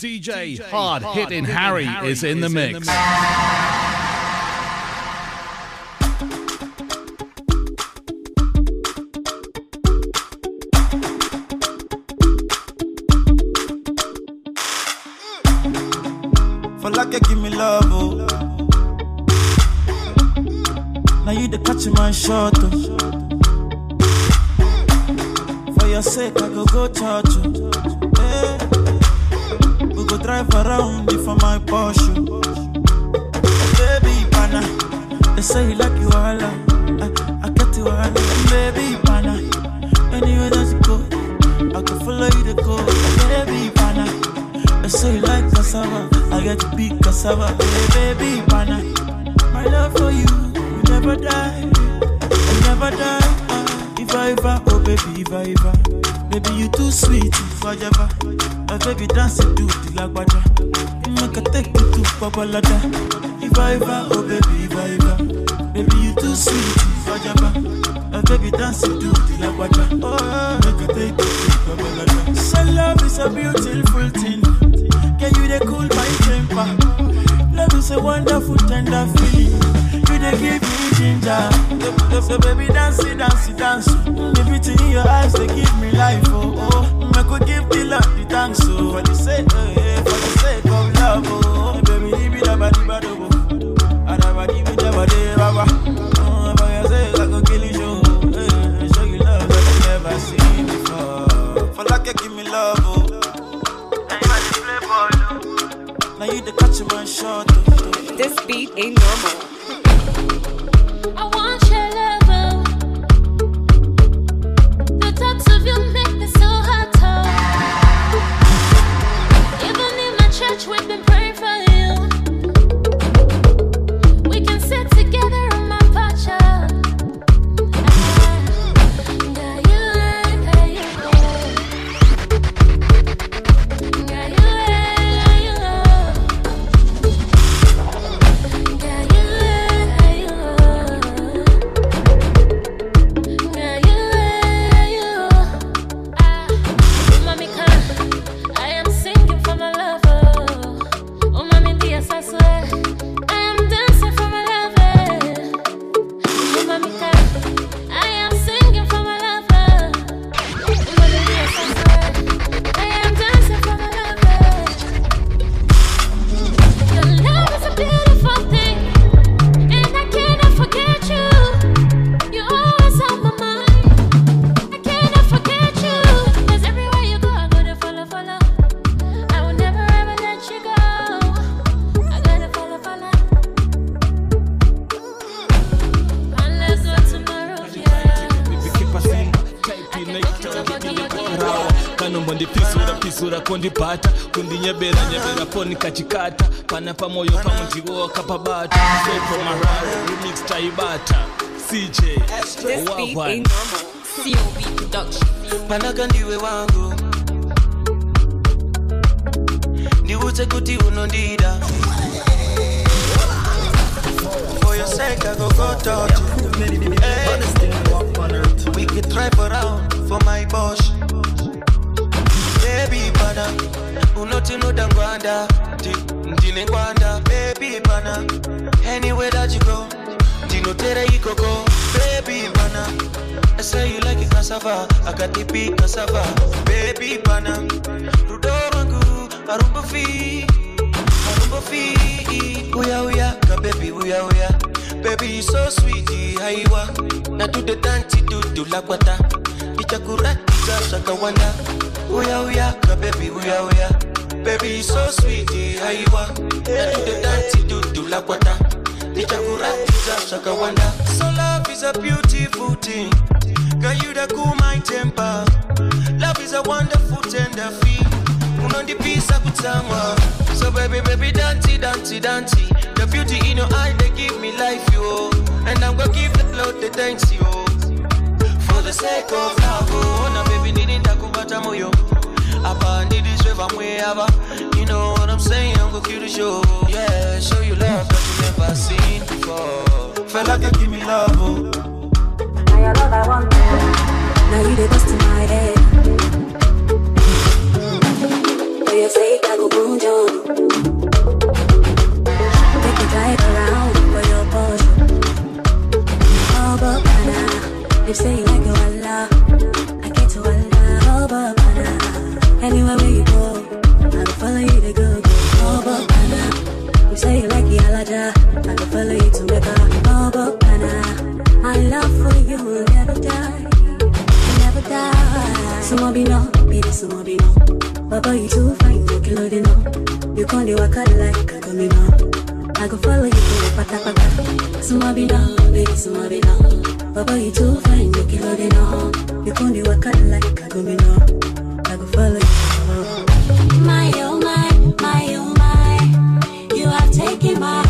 DJ Hard Hitting Harry is in the mix. For like you give me love, oh. Now you the catch my shot, oh. For your sake, I go go church, oh. Hey. Drive around for my Porsche. Baby, pana. They say you like you all, I, I get you all, baby, pana. Anywhere that you go, I can follow you to go, baby, pana. They say you like cassava, I get to be cassava, hey, baby, pana. My love for you, will never die, will never die. Ah, if I ever, oh baby, if I ever. Baby, you too sweet, if I ever. My baby dancing to the lagwaja. Make I take you to Babalada. If I ever, oh baby, if I ever. Baby, you too sweet, if I ever. My baby dancing to the lagwaja. Oh, make I take you to Babalada. So love is a beautiful thing. Can you cool my temper? Love is a wonderful, tender feeling. They give me ginger. So, baby, dance it, dance it, dance. The beauty in your eyes, they give me life. Oh, oh. I could give the love the thanks. Oh, for the sake, oh, yeah, for the sake of love. Oh, baby, it up, di ba do. And I'm a give it up, di ba Oh, for your sake, I could kill you, show. Eh, show you love that you never seen before. For like you give me love, oh. Now you the catch my shot. Oh. This beat ain't normal. Nyebera po nikachikata pana pamoyo pamwe ndiwoka pabata sepo marara remix taibata cj This beat wagwan ain't normal. COB production. Manaka ndiwe wangu ndiudze kuti unondida For your sake I go go touch you. Hey. We could drive around for my Porsche Baby pana unotinoda ngwanda Ndi- ndine ngwanda. Baby pana Anywhere that you go ndinotere ikoko. Baby pana I say you like it cassava. I got the big cassava. Baby pana Rudo wangu Arumbo fi Arumbo fi. Uya uya Ka baby uya uya. Baby you so sweet Haiwa. Na do the dance do do la kwata Ichakurati za shakawanda Uya uya Ka baby uya uya. Baby so sweet Haiwa Na do the dance do do la kwata. Za shakawanda So love is a beautiful thing. Girl you the cool my temper. Love is a wonderful tender feel unondipisa kutsamwa so baby baby dance dance dance the beauty in your eye they give me life yo. And i'm gonna give the lord the thanks yo. for the sake of love oh na baby nini ndakubata moyo. Apa ndidiswe vamwe ava you know what i'm saying i'm gonna kill the show. Yeah show you love that you never seen before. Fella can give me love oh. Now you the bust in my head. For your sake, I go boom You say you like it, allah, I get to allah. Oh, babana. Anywhere where you go, I can follow you to go. Oh, babana. You say you like it, allah, I can follow you to Mecca. Oh, babana. My love for you will never die. Will never die. Someone be no, be this someone be no. Baba, you too fine, you can load it up. You can't do a cut like a come in. I go follow you to the patapata. Someone be no, be baby, someone be no. Papa, you too fine, make it loading on. You can't do work like I go. I go follow you. My oh my, my oh my, you have taken my.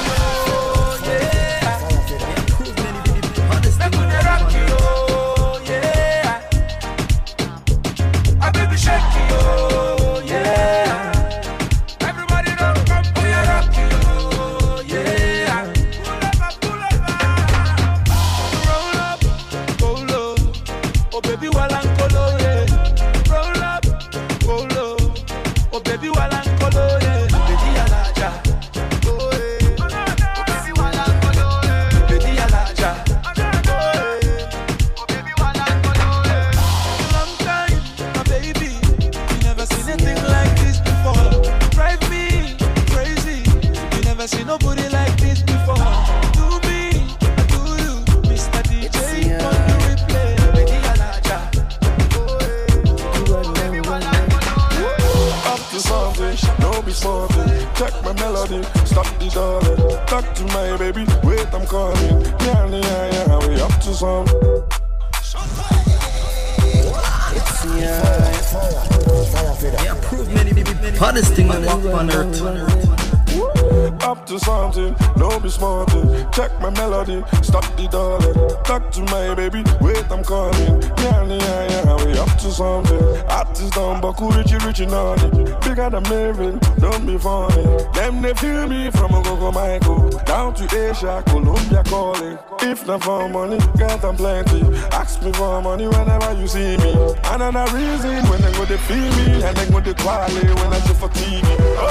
Asia, Colombia calling. If not for money, get them plenty. Ask me for money whenever you see me. Another reason when they go to feel me, and they go to quality when I show for TV. Oh,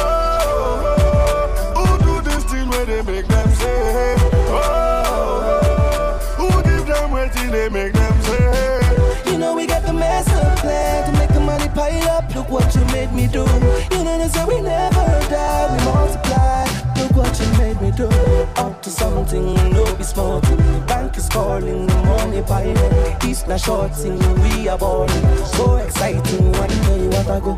oh, oh, who do this thing where they make them say? Oh, oh who give them waiting they make Something, no be. The bank is calling, the money piling. It's not short thing, we are balling. So exciting, one day what I go.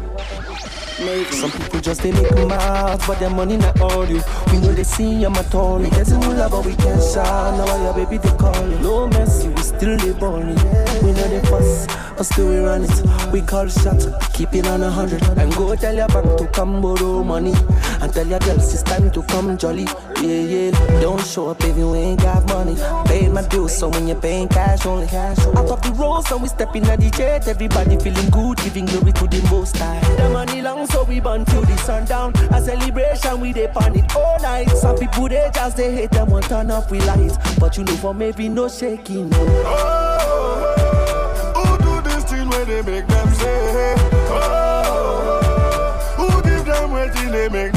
Some people just they make out, but their money not all you. We know they see I'm a tall. We get love, but we can't shout. Now your baby they call you. No mercy, we still live balling. We know they fuss, but still we run it. We call shots, keep it on a hundred. And go tell your bank to come borrow money. And tell your girls it's time to come jolly. Yeah, yeah. Don't show up if you ain't got money. Paid my dues, so when you're paying cash only. Cash. Out of the road, so we step in at the jet. Everybody feeling good, giving glory to the most high. The money long, so we burn till the sundown. A celebration, we dey pan it all night. Some people they just they hate them, want turn up with lights. But you know for maybe no shaking. Oh, who do this thing where they make them say? Oh, who give them waiting they make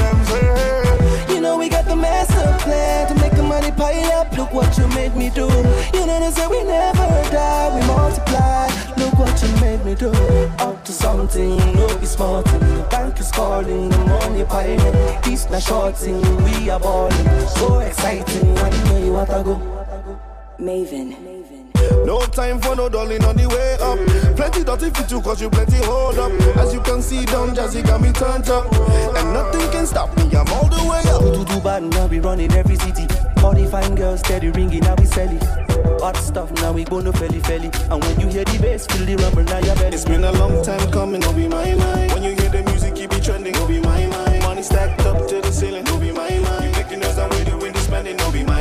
up. Look what you made me do. You know they say we never die, we multiply. Look what you made me do. Up to something, no be small thing. The bank is calling, the money piling. It's not shorting, we are balling. So exciting, I know you want to go. Mavin. No time for no darling on the way up. Plenty dirty fit you cause you plenty hold up. As you can see, Don Jazzy got me turned up. And nothing can stop me, I'm all the way up. Do do bad, now we running every city. All the fine girls steady ringing, now we sell it. Hot stuff, now we go no felly felly. And when you hear the bass, feel the rumble, now your belly. It's been a long time coming, no be my mind. When you hear the music, keep it trending, no be my mind. Money stacked up to the ceiling, no be my mind. You making us down with you in the spending, no be my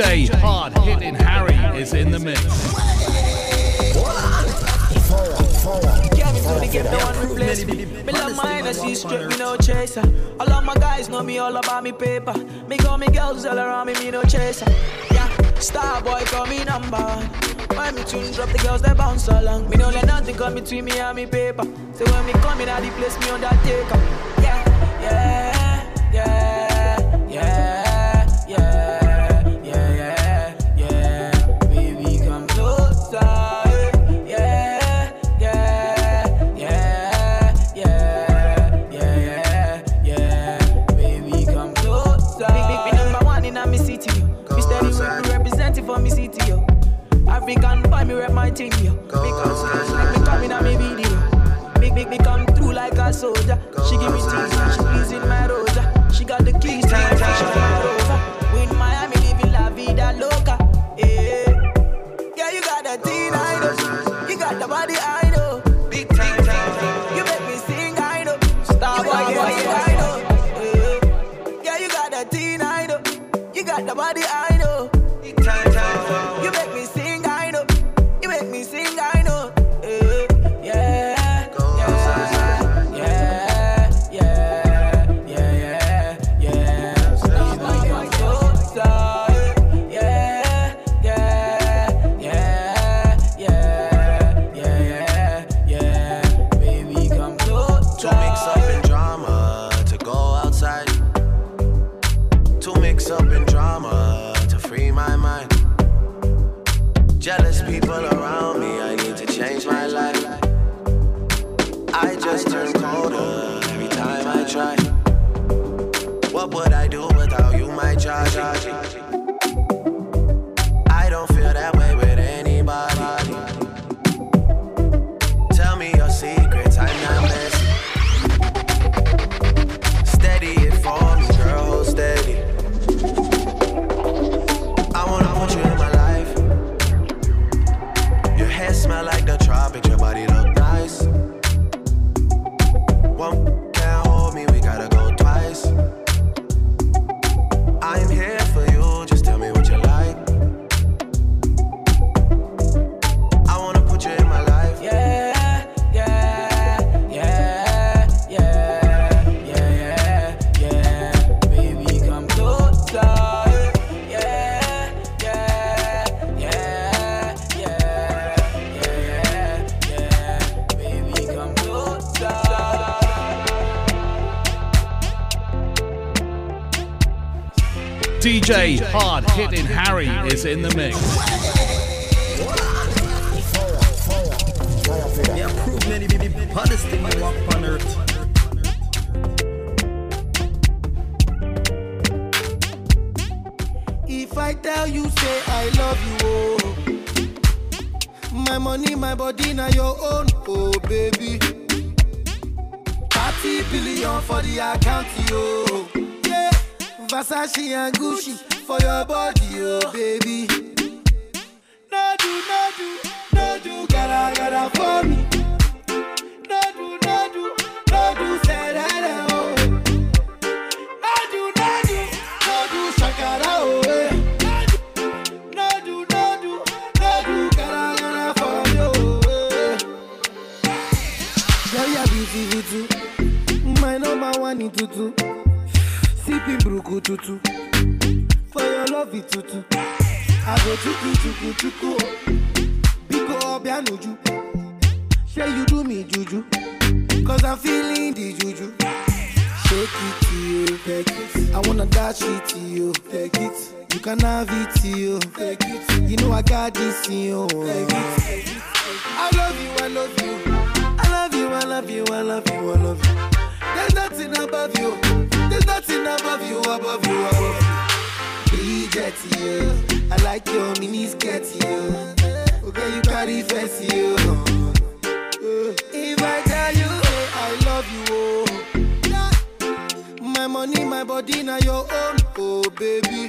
Hard Hitting Harry is in the mix. Me. Love straight, me no chaser. All of my guys know me all about me paper. Me me girls all around me, me no chaser. Yeah, star boy call me number. When me tune drop, the girls they bounce along. Me let nothing come between me and me paper. So when me come in, place me. Yeah, yeah, my team. Because like me coming on me video. Make, make me come through like a soldier. She give me things, DJ Hard Hitting Harry is in the mix. If I tell you, say I love you, oh. My money, my body, now your own, oh baby. 30 billion for the account, yo. Yeah, Versace and Gucci for your body, oh baby. No do, no do, no do, gotta, gotta for me. No do, no do, no do, say that, oh. No do, no do, no do, shakara, oh, eh. No do, no do, no do, gotta, gotta for me, oh, eh. Girl, you're beautiful too. My number one in tutu. Sipping bruku tutu. For your love tutu. I go chuku chuku chuku. Biko obianuju. Say you do me juju. Cause I'm feeling the juju. Shake it to you, take it. I wanna dash it to you, take it. You can have it to you, take it. You know I got this in you, take it. I love you, I love you. I love you, I love you, I love you, I love you. There's nothing above you. There's nothing above you, above you, above you. Bridget, you. I like your mini skirt, you. Okay, you carry fancy, you. If I tell you, hey, I love you, oh. My money, my body, now your own, oh baby.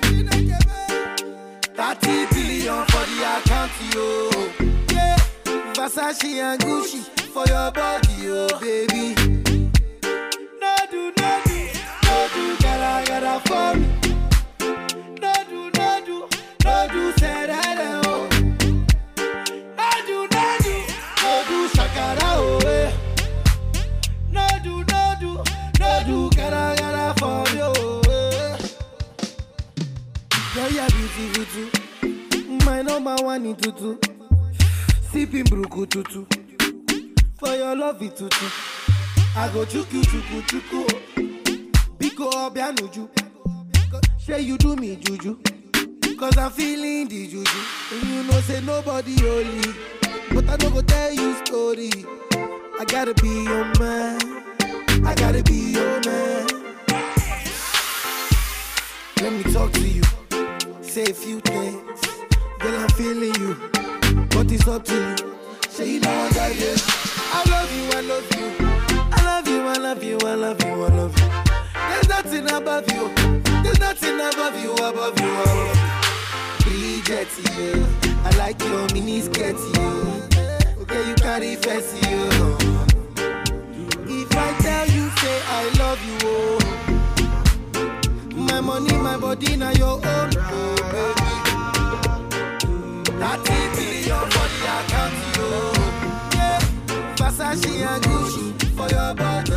30 billion for the account, yo. Yeah, Versace and Gucci for your body, oh baby. Gotta, gotta for me. No do, no do, no do, said I know. No do, no do, no do, shakara away. No do, no do, no do, gotta, gotta for oh, you. Eh. Yeah, yeah, beautiful. My number one in tutu. Sipping bruku tutu. For your love, it tutu. I go chuku, chuku, chuku. Biko obianuju. Say you do me juju. Cause I'm feeling the juju. And you know say nobody holy. But I don't go tell you story. I gotta be your man. I gotta be your man. Let me talk to you. Say a few things. Girl, I'm feeling you. But it's up to you. Say you know I got this. I love you, I love you. I love you, I love you, I love you, I love you. There's nothing above you. There's nothing above you, above you, above you. Bridget. I like your mini skirt, yeah. Okay, you carry fancy. If I tell you, say I love you, oh. My money, my body, now your own, oh, baby. That billion for the account, yo. Yeah. Versace and Gucci for your body,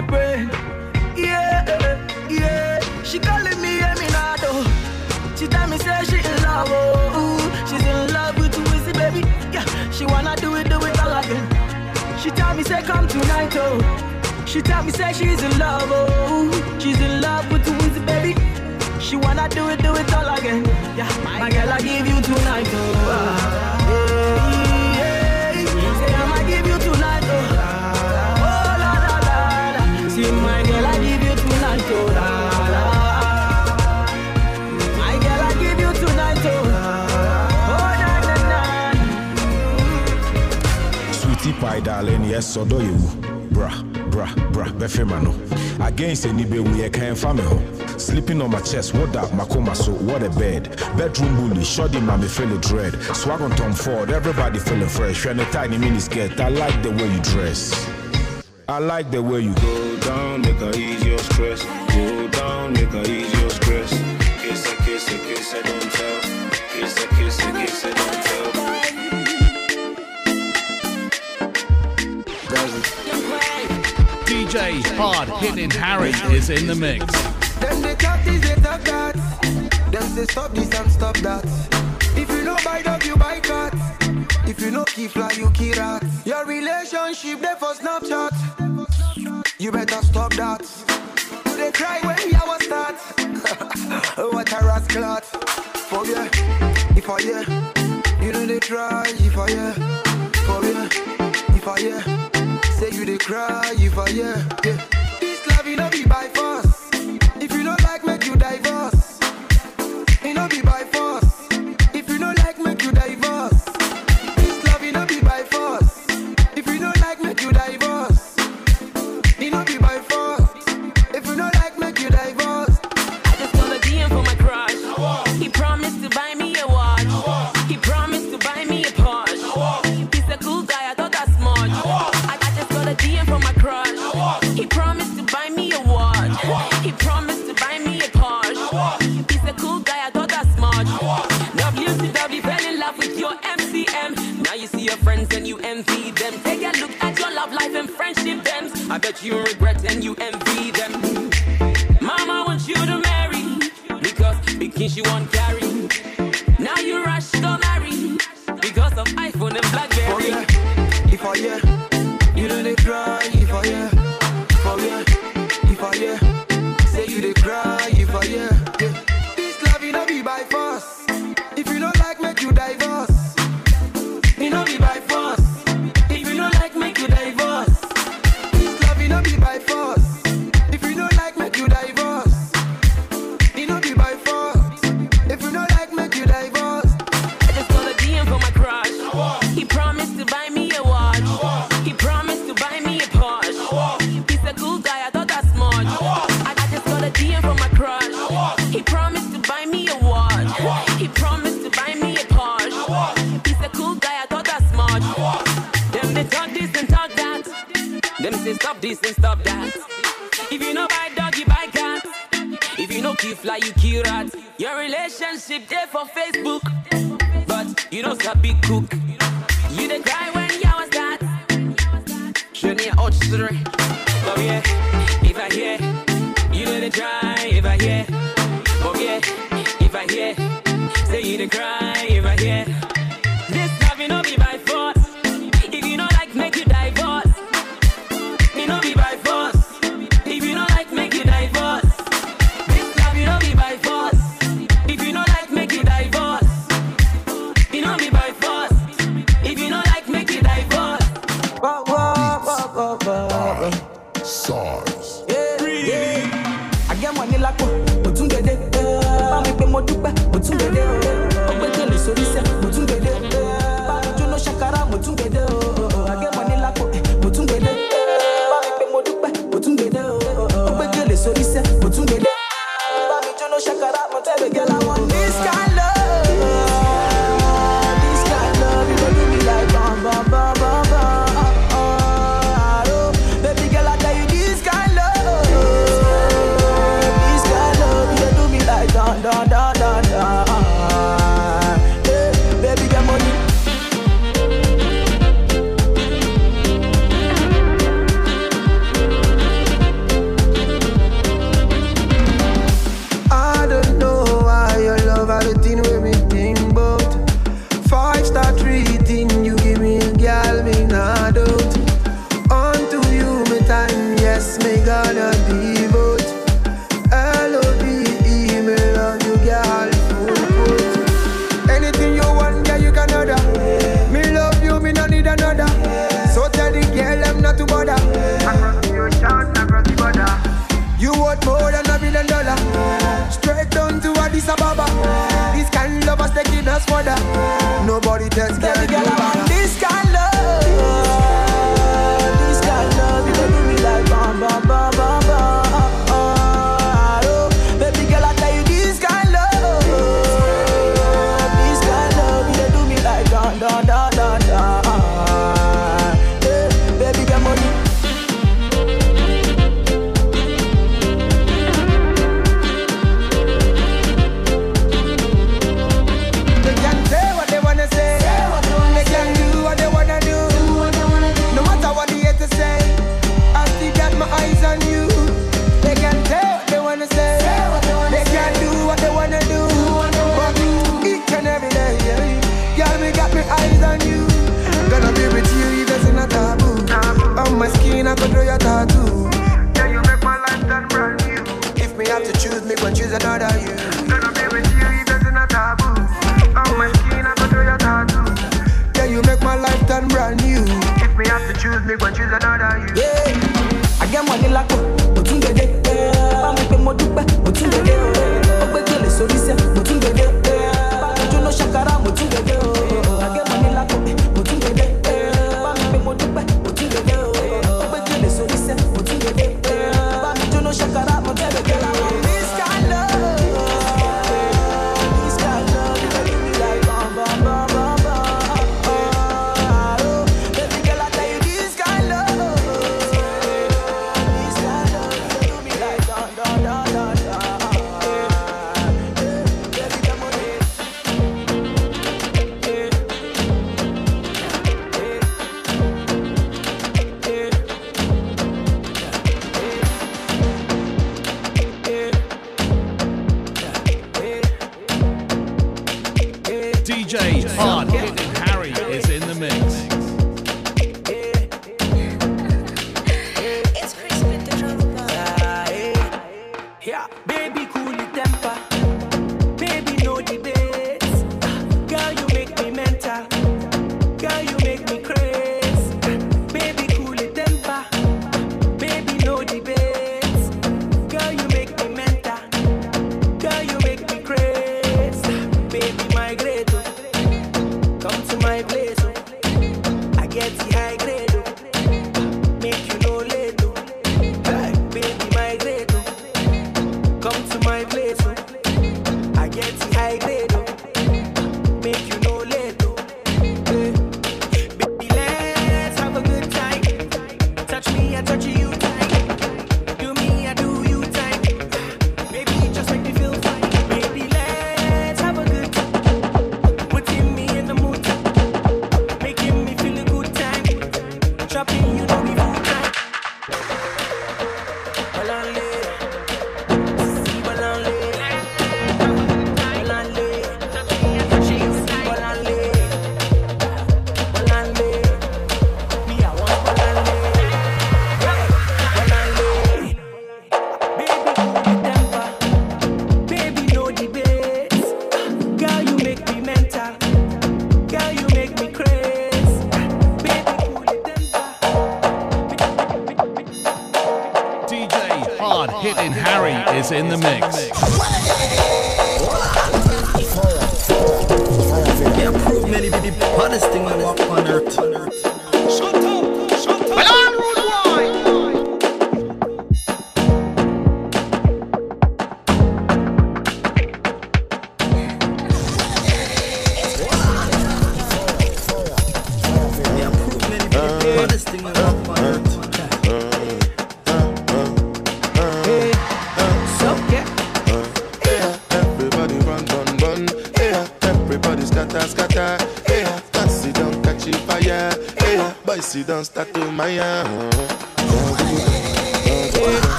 my brain. Yeah, yeah. She calling me Eminado. She tell me say she in love, oh, she's in love with Wizzy, baby. Yeah, she wanna do it, do it all again. She tell me say come tonight, oh. She tell me say she's in love, oh, she's in love with Wizzy, baby. She wanna do it, do it all again. Yeah, my girl, I give you tonight, oh. Ah, yeah, Sweetie pie darling, yes, odo you. Bra, bra, bra, befema no. Against any be we can family ho. Sleeping on my chest, what up, Makoma so, what a bed. Bedroom bully, shoddy mommy feeling dread. Swag on Tom Ford, everybody feeling fresh. You're in a tiny mini skirt, I like the way you dress. I like the way you Go down, make her ease your stress. Go down, make her ease your stress. Kiss her, kiss her, kiss her, don't tell. Kiss her, kiss her, kiss her, don't tell. DJ Hard Hitting Harry is in the mix. Them they talk this, they talk that. Them say stop this and stop that. If you know buy dog, you buy cat. If you know key fly, you key rat. Your relationship there for Snapchat. You better stop that. Do they cry when we our start? what a rascal. For yeah, if I yeah, you know they try. If I yeah, for yeah, if I yeah, say you they cry. If I yeah, yeah. This love you know be by force. If you don't like, make you regret and you He's a cool guy, I thought that's much. Them they talk this and talk that. Them say stop this and stop that. If you know buy dog, you buy cat. If you know kill fly, you kill rat. Your relationship there for Facebook, but you don't stop big cook. You the cry when you was that. Show me a hot story. Oh yeah, if I hear, you know the try. If I hear, oh yeah, if I hear, say you the cry. If I hear. is another you.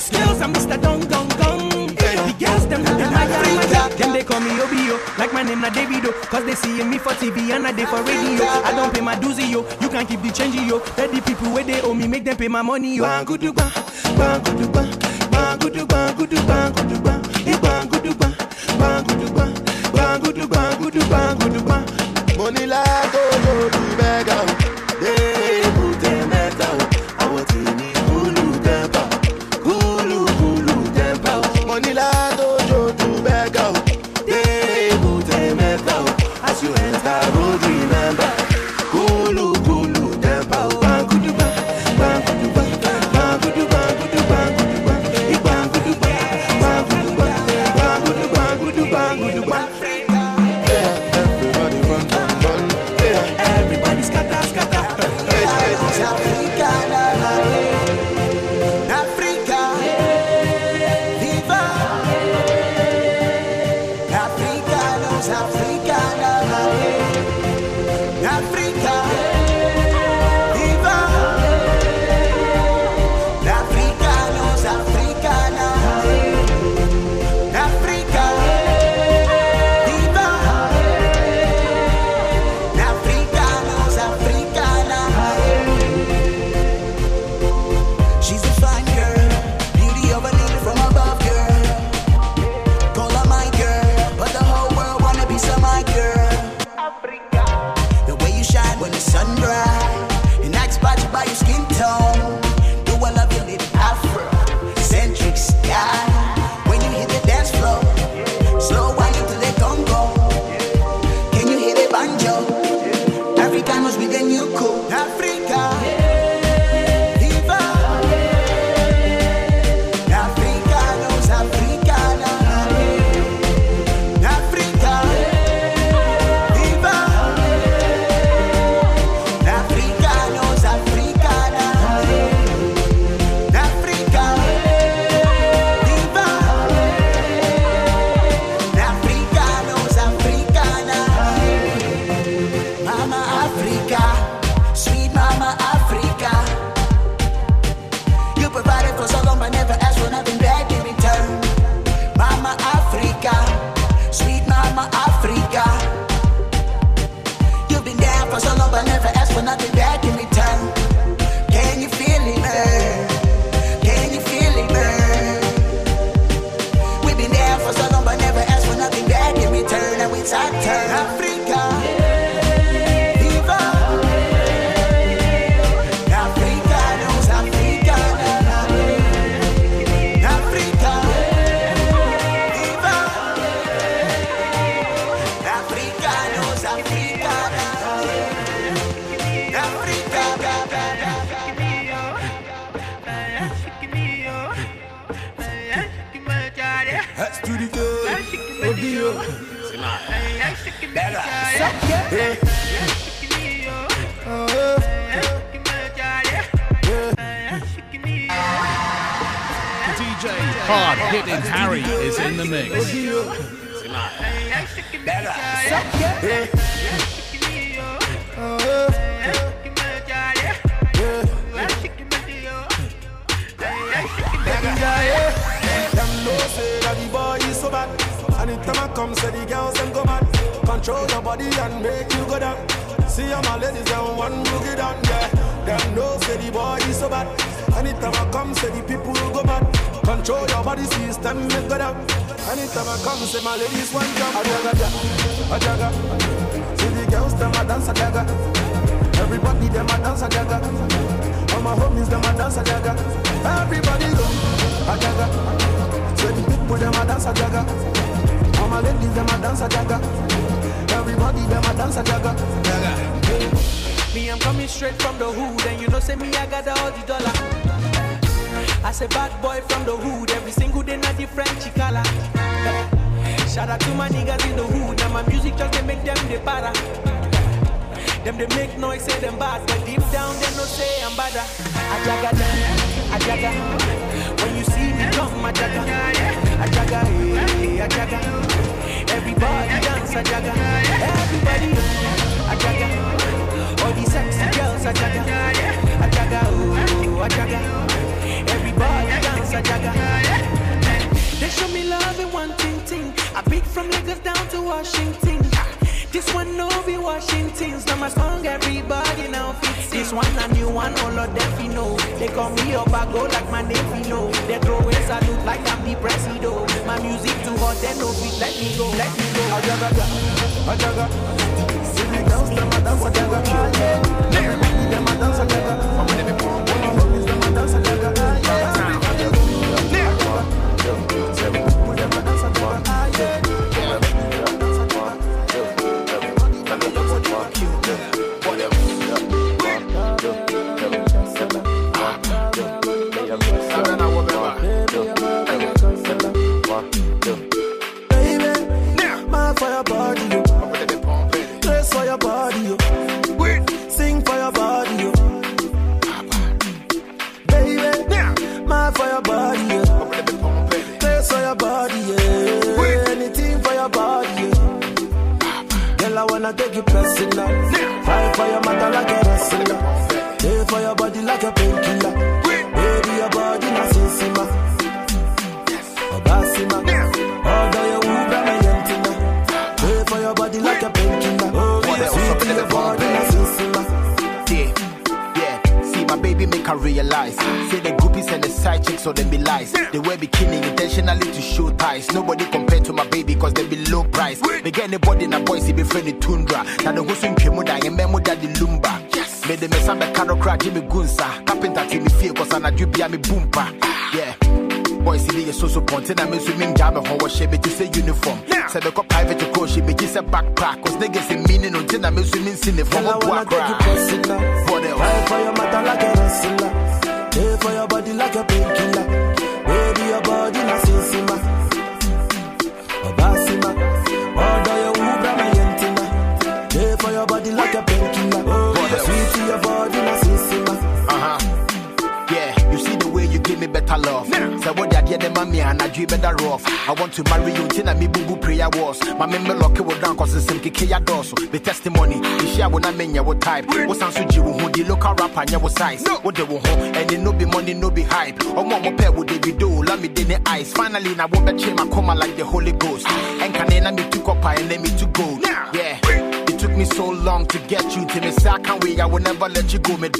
skills, I'm Mr. Dong Dong Dong. The girls, them they admire my job. Them they call me Obio, like my name na Davido. Cause they see me for TV and I dey for radio. I don't pay my doozy, yo. You can't keep the change, yo. Let the people where they owe me, make them pay my money, yo. Bang, good, bang, bang, good, bang, bang, good, bang, good, bang, good, bang, bang, good, bang, bang, good, bang, bang, good, bang, good, bang, good, bang. Money like oh, oh, beg out. They put them out. I want to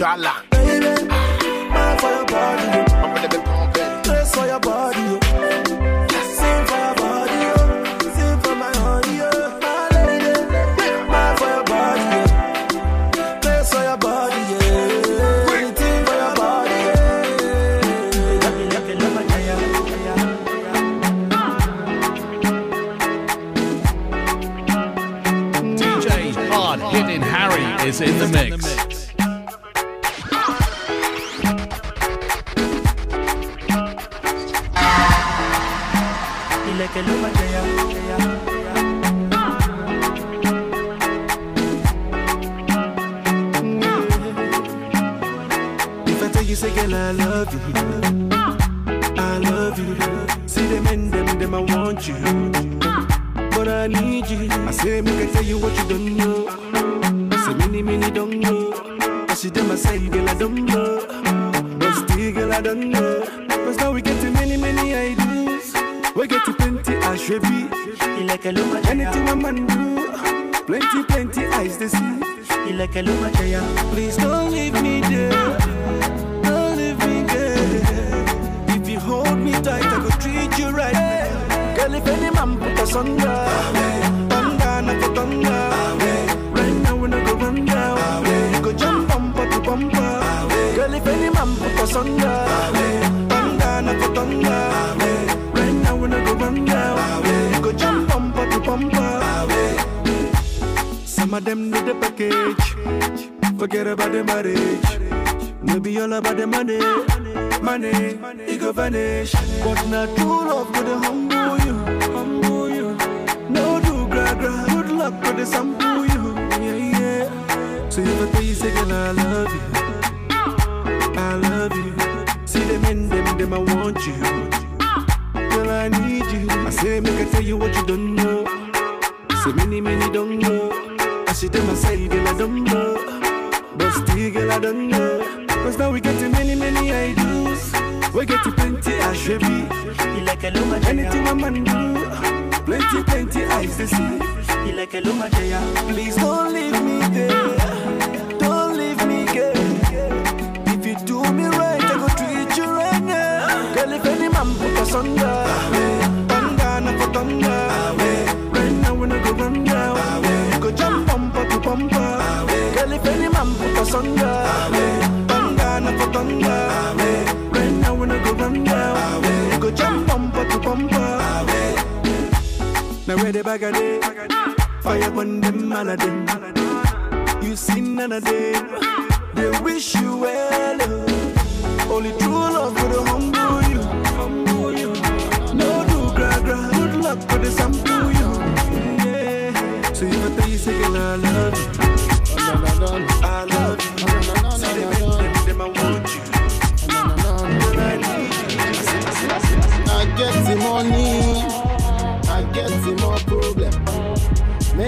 let you If I tell you, say, girl, I love you, I love you. See them and them, them, I want you, but I need you. I say, make I tell you what you don't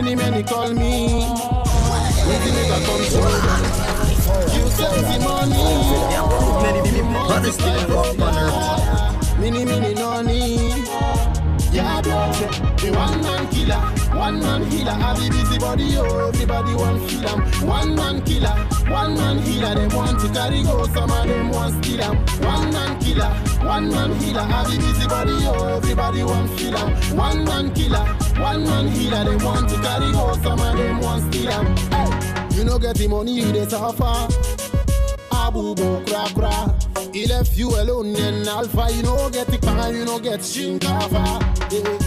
Many, many call me, waiting make I come to You get the money, many, many hottest thing on earth. Many, many noni. Yeah, the one man killer, one man healer. I be busy body, oh, everybody want feel 'em. One man killer, one man healer. Them want to carry go, some of them want steal 'em. One man killer, one man healer. I be busy body, oh, everybody want feel 'em. One man killer, one man healer. they want to carry go, some of them want steal 'em. Hey, you know get the money, dey suffer. Abu bo cra cra. He left you alone in Alpha. You know get the pan, you know get shinkafa. Yeah.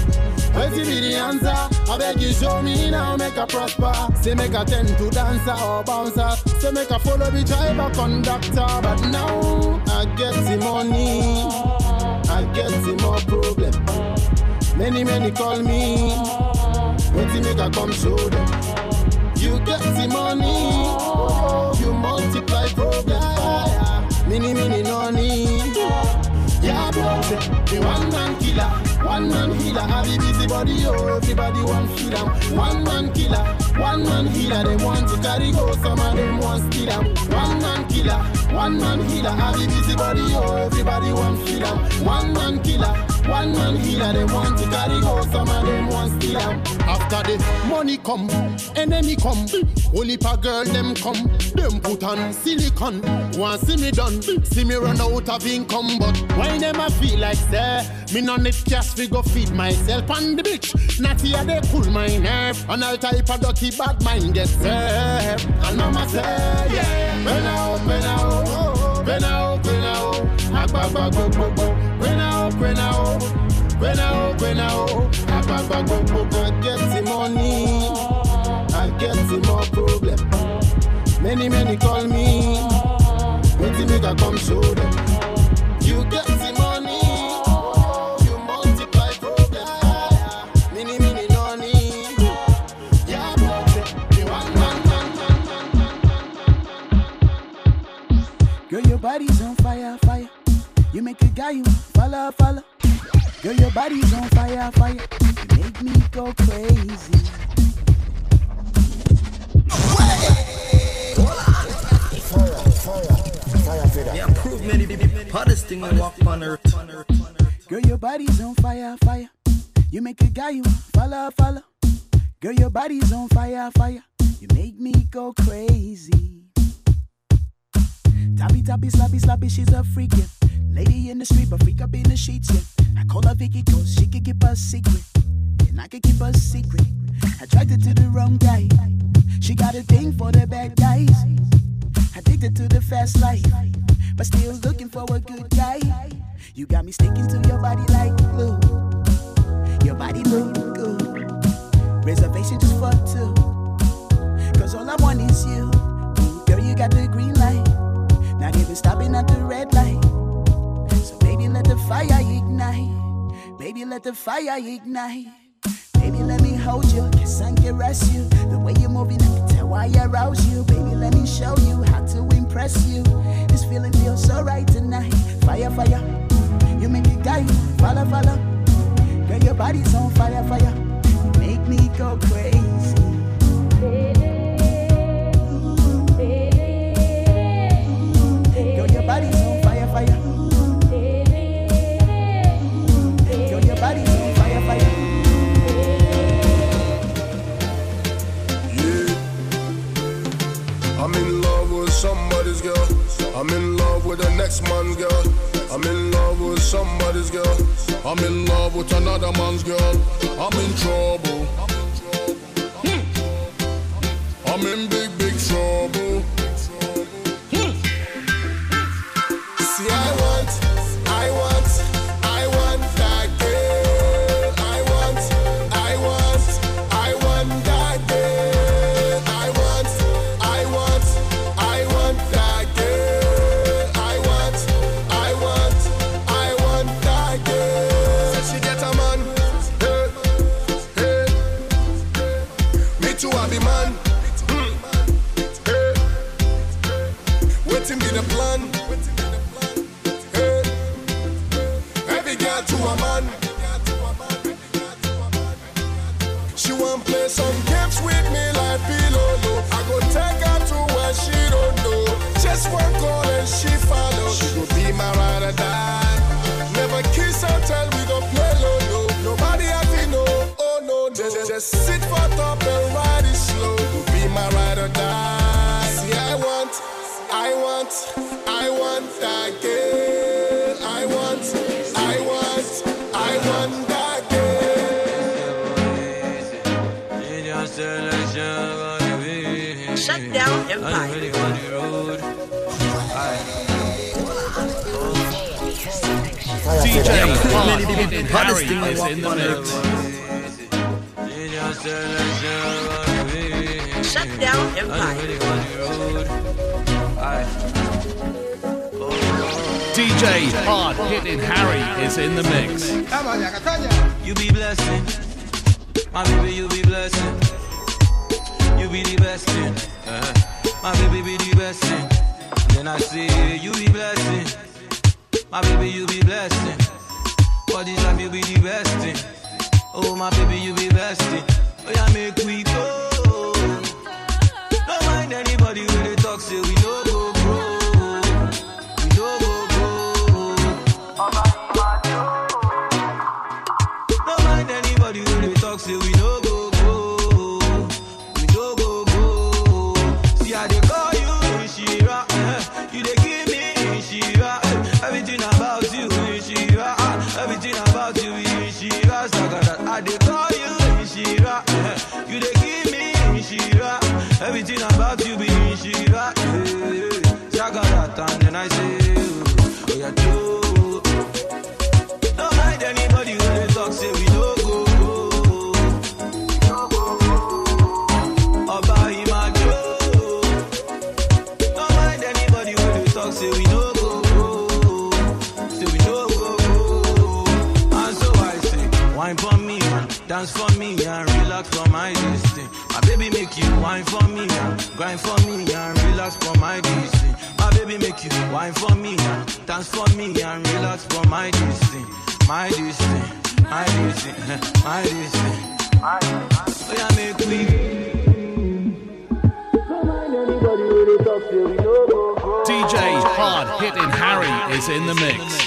Where's the be the answer? I beg you show me now, make a prosper. Say make a tend to dancer or bouncer. Say make a follow the driver conductor. But now I get the money, I get the more problem. Many many call me, wait make I come show them. You get the money, you multiply problem. Mini mini noni. Yeah, bro, the one man killer, one man healer. I be busy body, oh, everybody want 'em. One man killer, one man healer. They want to carry go, some of them want steal 'em. One man killer, one man healer. I be busy body, oh, everybody want 'em. One man killer, one man healer. They want to carry go, some of them want steal 'em. After the money come, enemy come. Only pa girl them come, them put on silicon. Want see me done, see me run out of income, but why them a feel like say me no need cash we go feed myself on the beach. Not here they pull my nerve, and all type of dirty bad mind get served. And mama say yeah, when I open out, oh, oh, when I open out, agbagba go go go, when I hope, when I hope, when I hope. I pop a go, go, go, get the money. I get the more problem. Many, many call me. Waiting make I come show them. You get the money. Girl, your body's on fire problem. make a guy you follow, follow. Girl, your body's on fire, fire. You make me go crazy. Yeah, prove me the the hottest thing I walk on earth. Girl, your body's on fire, fire. You make a guy you follow, follow. Girl, your body's on fire, fire. You make me go crazy. Tappy, tappy, slappy, slappy, she's a freak, yeah. Lady in the street, but freak up in the sheets, yeah. I call her Vicky, cause she can keep a secret. And I can keep a secret. Attracted to the wrong guy. She got a thing for the bad guys. Addicted to the fast life. But still looking for a good guy. You got me sticking to your body like glue. Your body look good. Reservation just for two. Cause all I want is you. Girl, you got the green Not stopping at the red light. So baby, let the fire ignite. Baby, let the fire ignite. Baby, let me hold you, kiss and caress you. The way you're moving, I can tell why I arouse you. Baby, let me show you how to impress you. This feeling feels so right tonight. Fire, fire. You make me guy, follow, follow. Girl, your body's on fire, fire. You make me go crazy. Girl. I'm in love with the next man's girl. I'm in love with somebody's girl. I'm in love with another man's girl. I'm in trouble. Hmm. I'm in big, big trouble. Hottest Harry thing I is walk in the on mix. Shut down Empire. DJ Hard Hitting Harry is in the mix. You be blessing. My baby, you be blessing. You be the best thing. Uh-huh. My baby be the best thing. Then I say, you be blessing. My baby, you be blessing. For this you be the best thing. Oh, my baby, you be best thing. Oh, yeah, make we go. Don't mind anybody when they talk, say we no my distance. My baby make you wine for me and grind for me and relax for my distance. My baby make you wine for me and dance for me and relax for my distance. My distance, my distance, my distance. Oh yeah, make we. DJ Hard Hitting Harry is in the mix.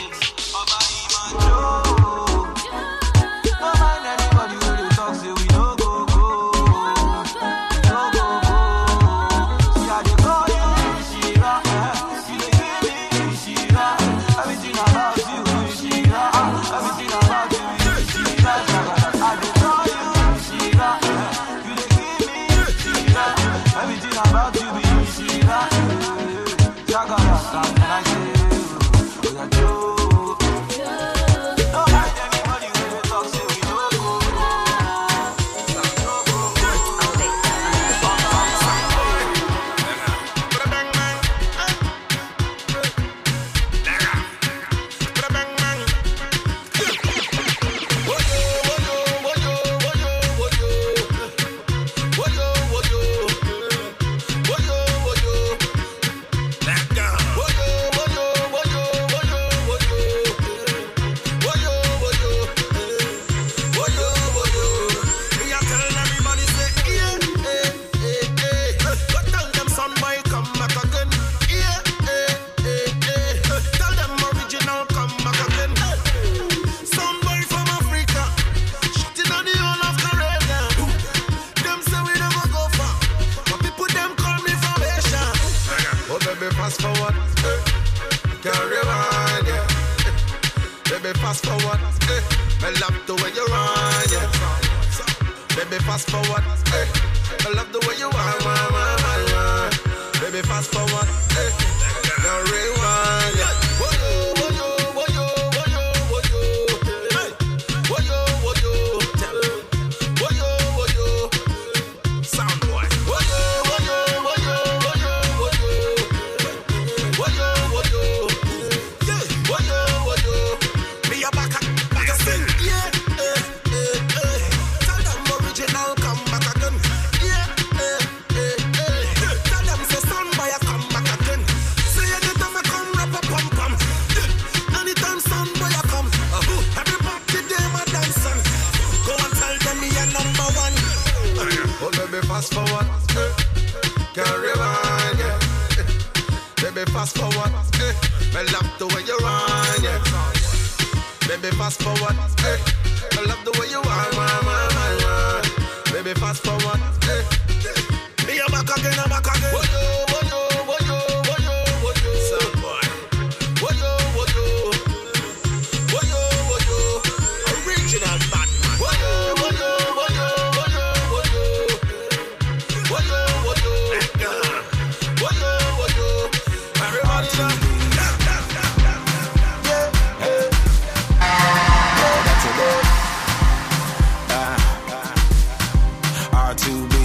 Ah, R2Bees.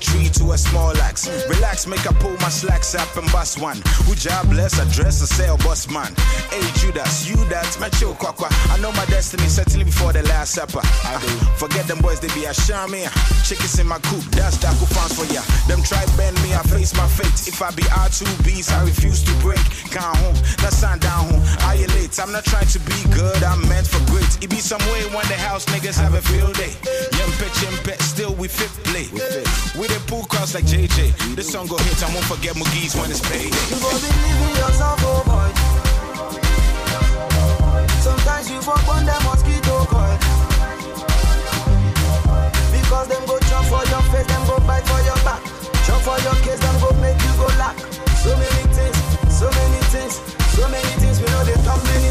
Big tree to a small axe? Relax, make I pull my slacks up and bust one. Who jobless, address a sale boss man. Hey Judas, you that, macho kwakwa. I know my destiny certainly before the last supper. I do. Ah, forget them boys, they be a me. Chickens in my coop, that's Daku fans for ya. Them try bend me, I face my fate. If I be R2Bees, I refuse to break. Can't home, that's sound down home. You late? I'm not trying to be good, I'm meant for great. It be some way when the house niggas have a field day. Young pitch and bet, still we fit play. We the pool cross like JJ. This song go hit, I won't forget McGee's when it's payday. You go be living yourself, oh boy. Sometimes you fuck on them mosquito coil. Because them go jump for your face, them go bite for your back. Jump for your case, them go make you go lack. So many things, so many things, so many things. We know they talk many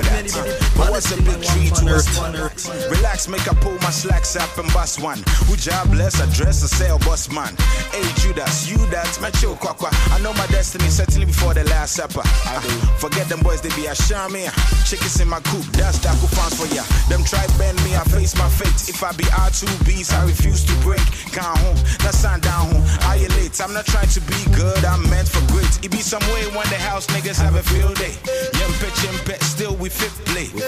wait a big tree to us. Relax, make I pull my slacks up and bust one. Who jobless, address a sale boss man. Hey Judas, you that, Macho Kwakwa. I know my destiny certainly before the last supper. I do. Forget them boys, they be a me. Chickens in my coop, that's Daku fans for ya. Them try bend me, I face my fate. If I be R2Bees, I refuse to break. Can't home, that's sign down home. You late? I'm not trying to be good, I'm meant for great. It be some way when the house niggas have a field day. Yempe, chimpe, still we fit play. We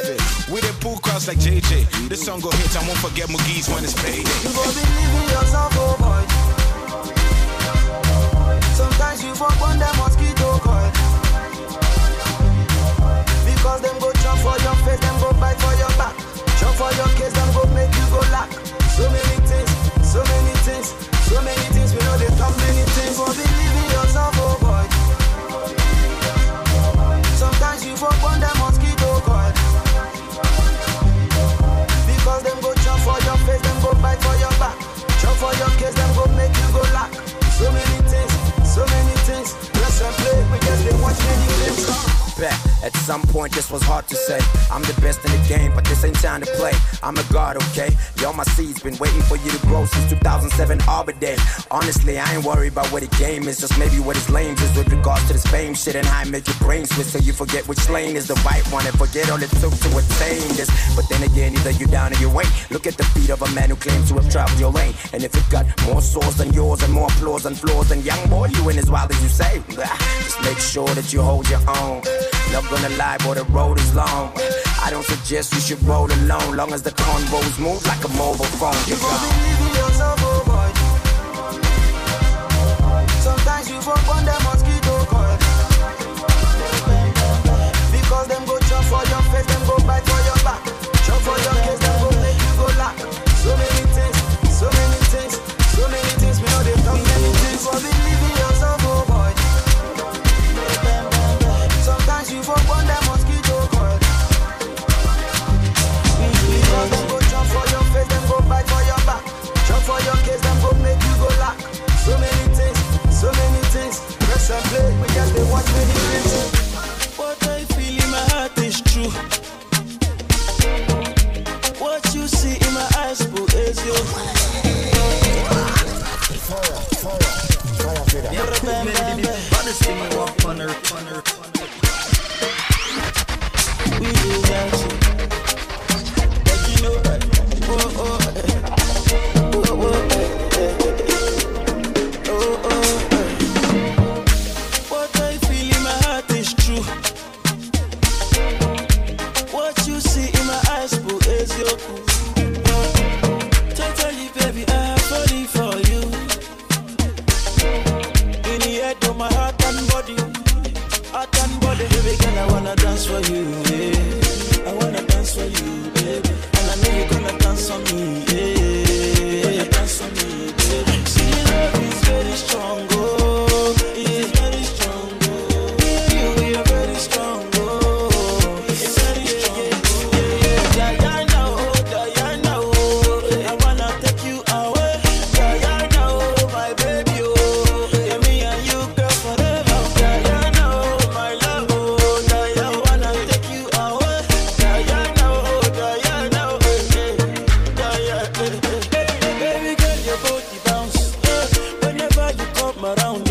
the pool cross like JJ. This song go hit, I won't forget Moogie's when it's payday. You go believe in yourself, oh boy. Sometimes you fuck on them mosquito coil. Because them go jump for your face, them go bite for your back. Jump for your case, them go make you go lack. So many things, so many things, so many point, this was hard to say. I'm the best in the game, but this ain't time to play. I'm a god, okay? Yo, my seeds been waiting for you to grow since 2007 Arbor Day. Honestly, I ain't worried about what the game is, just maybe what his lame is with regards to this fame shit and I make your brain switch so you forget which lane is the right one and forget all it took to attain this. But then again, either you down or you ain't. Look at the feet of a man who claims to have traveled your lane. And if it got more swords than yours and more applause and flaws than young boy, you ain't as wild as you say. Just make sure that you hold your own. Not gonna lie, boy, the road is long. I don't suggest you should roll alone, long as the convos move like a mobile phone. You believe in yourself, oh boy. Sometimes you fuck on mosquito coil. Because them go jump for your face, them go bite for your back. Jump for your case, Press and play, we just they watch many things. What I feel in my heart is true. What you see in my eyes, boo, is you. Baddest thing you walk on earth, on earth, on earth. Around,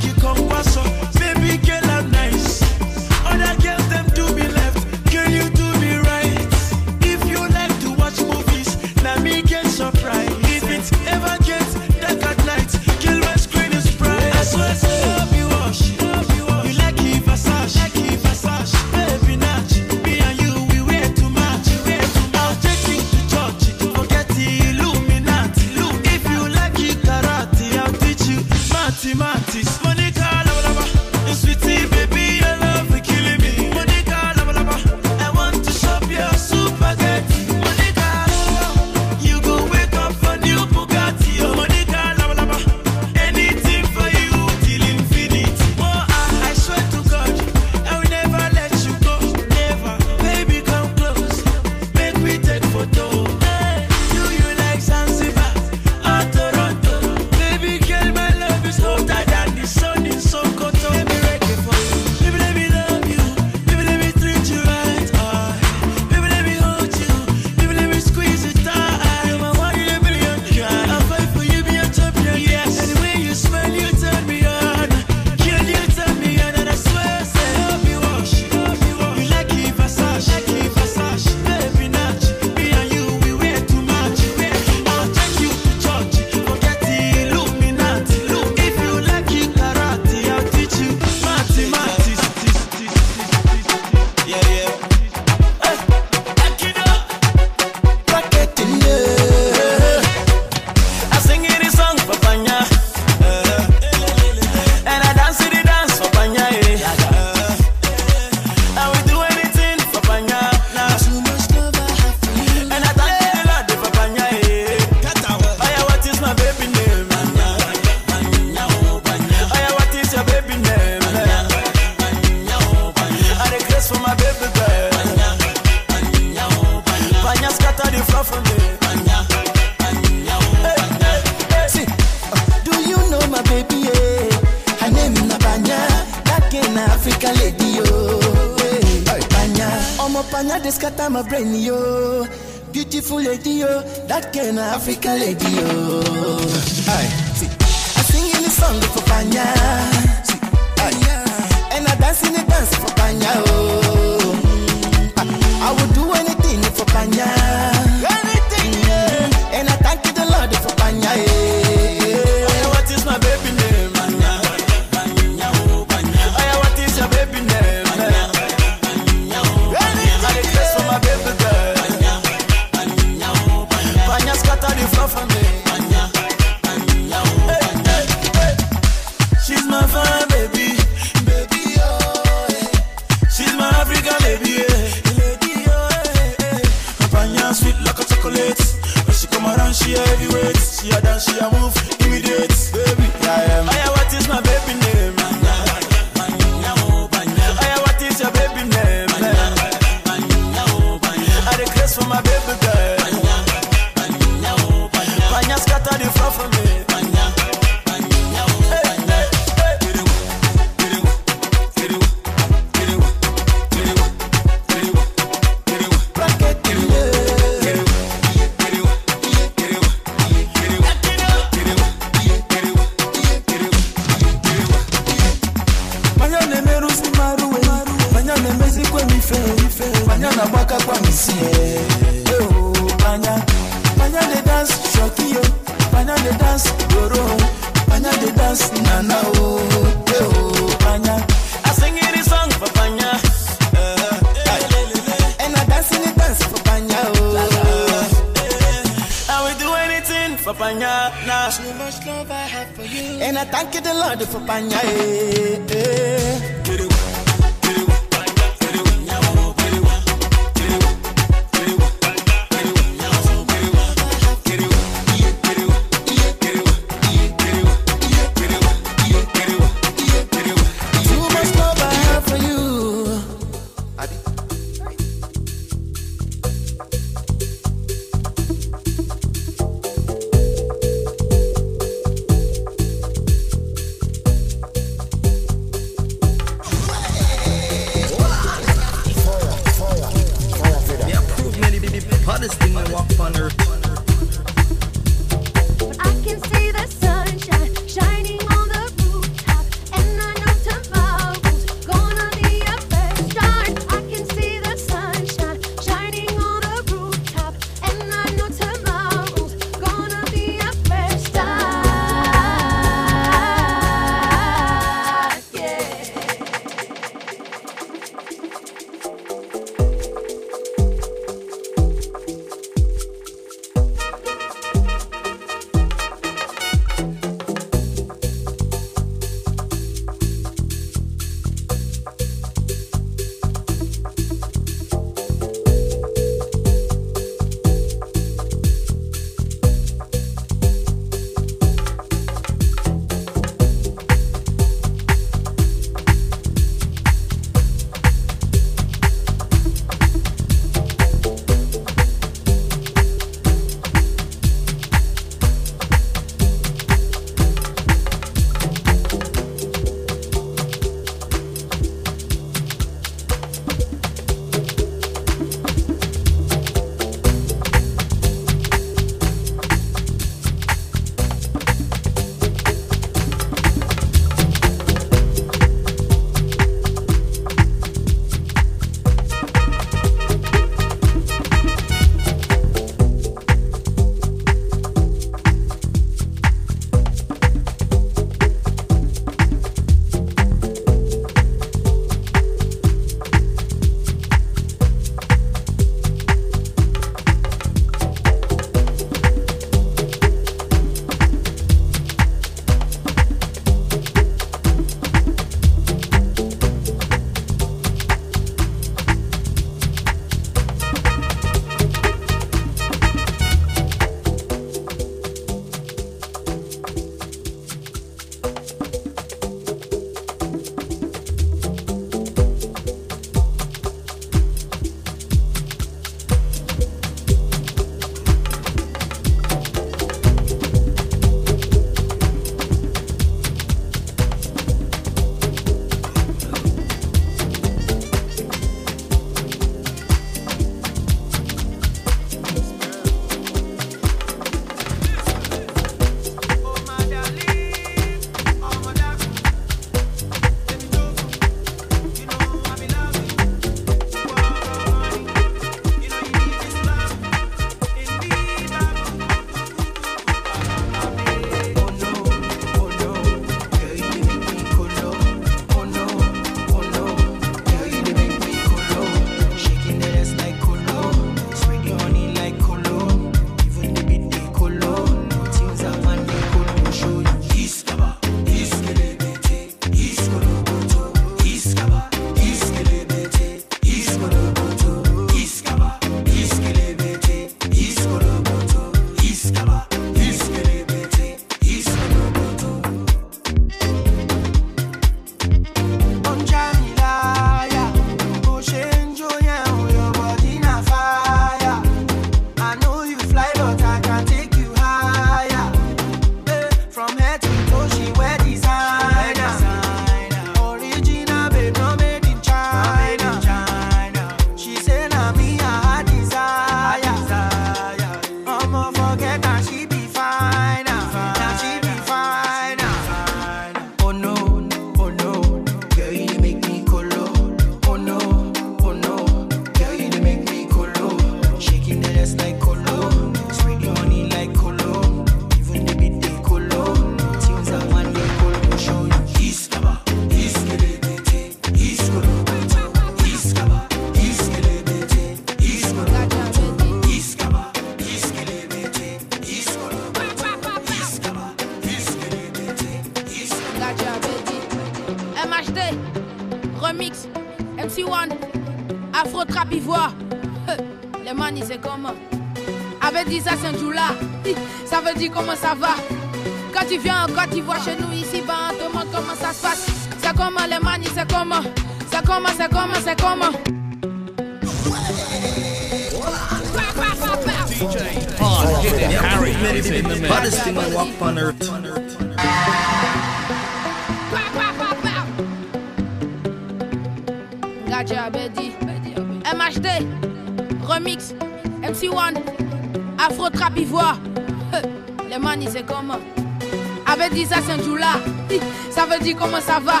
comment ça va.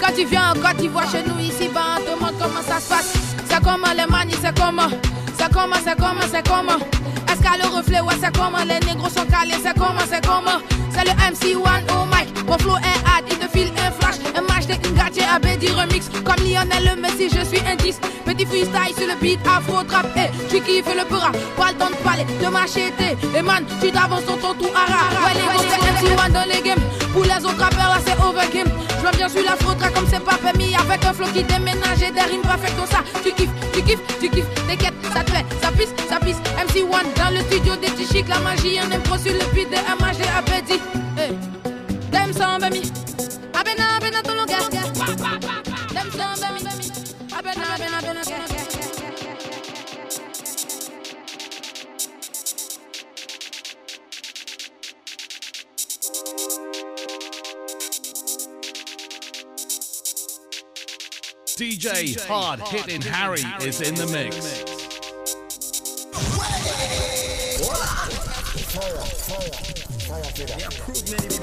Quand tu viens en Côte d'Ivoire chez nous ici, bah, on te demande comment ça se passe. C'est comment les manis, c'est comment? C'est comment, c'est comment, c'est comment? Est-ce qu'à le reflet, ouais, c'est comment? Les négros sont calés, c'est comment, c'est comment? C'est le MC1 au mic. Mon flow est hard, il te file un flash. Un match de Ngatche Abedi remix. Comme Lionel le Messi, je suis un 10. Petit freestyle sur le beat, afro trap. Eh, tu kiffes le pura. Pas le temps de parler, de m'acheter. Et man, tu t'avances sur ton tout ara. Ouais, les c'est MC1 dans les games. Pour les autres rappeurs, là, c'est. Je vois bien sur l'afro trap comme c'est pas permis. Avec un flow qui déménage et des rimes parfaites comme ça. Tu kiffes, tu kiffes, tu kiffes. T'inquiète, ça te fait, ça pisse, ça pisse. MC1 dans le studio des petits chics. La magie, un impro sur le beat de Abedi. Eh. Dem son bemi. Abena DJ Hard hitting Harry is in the mix. Dem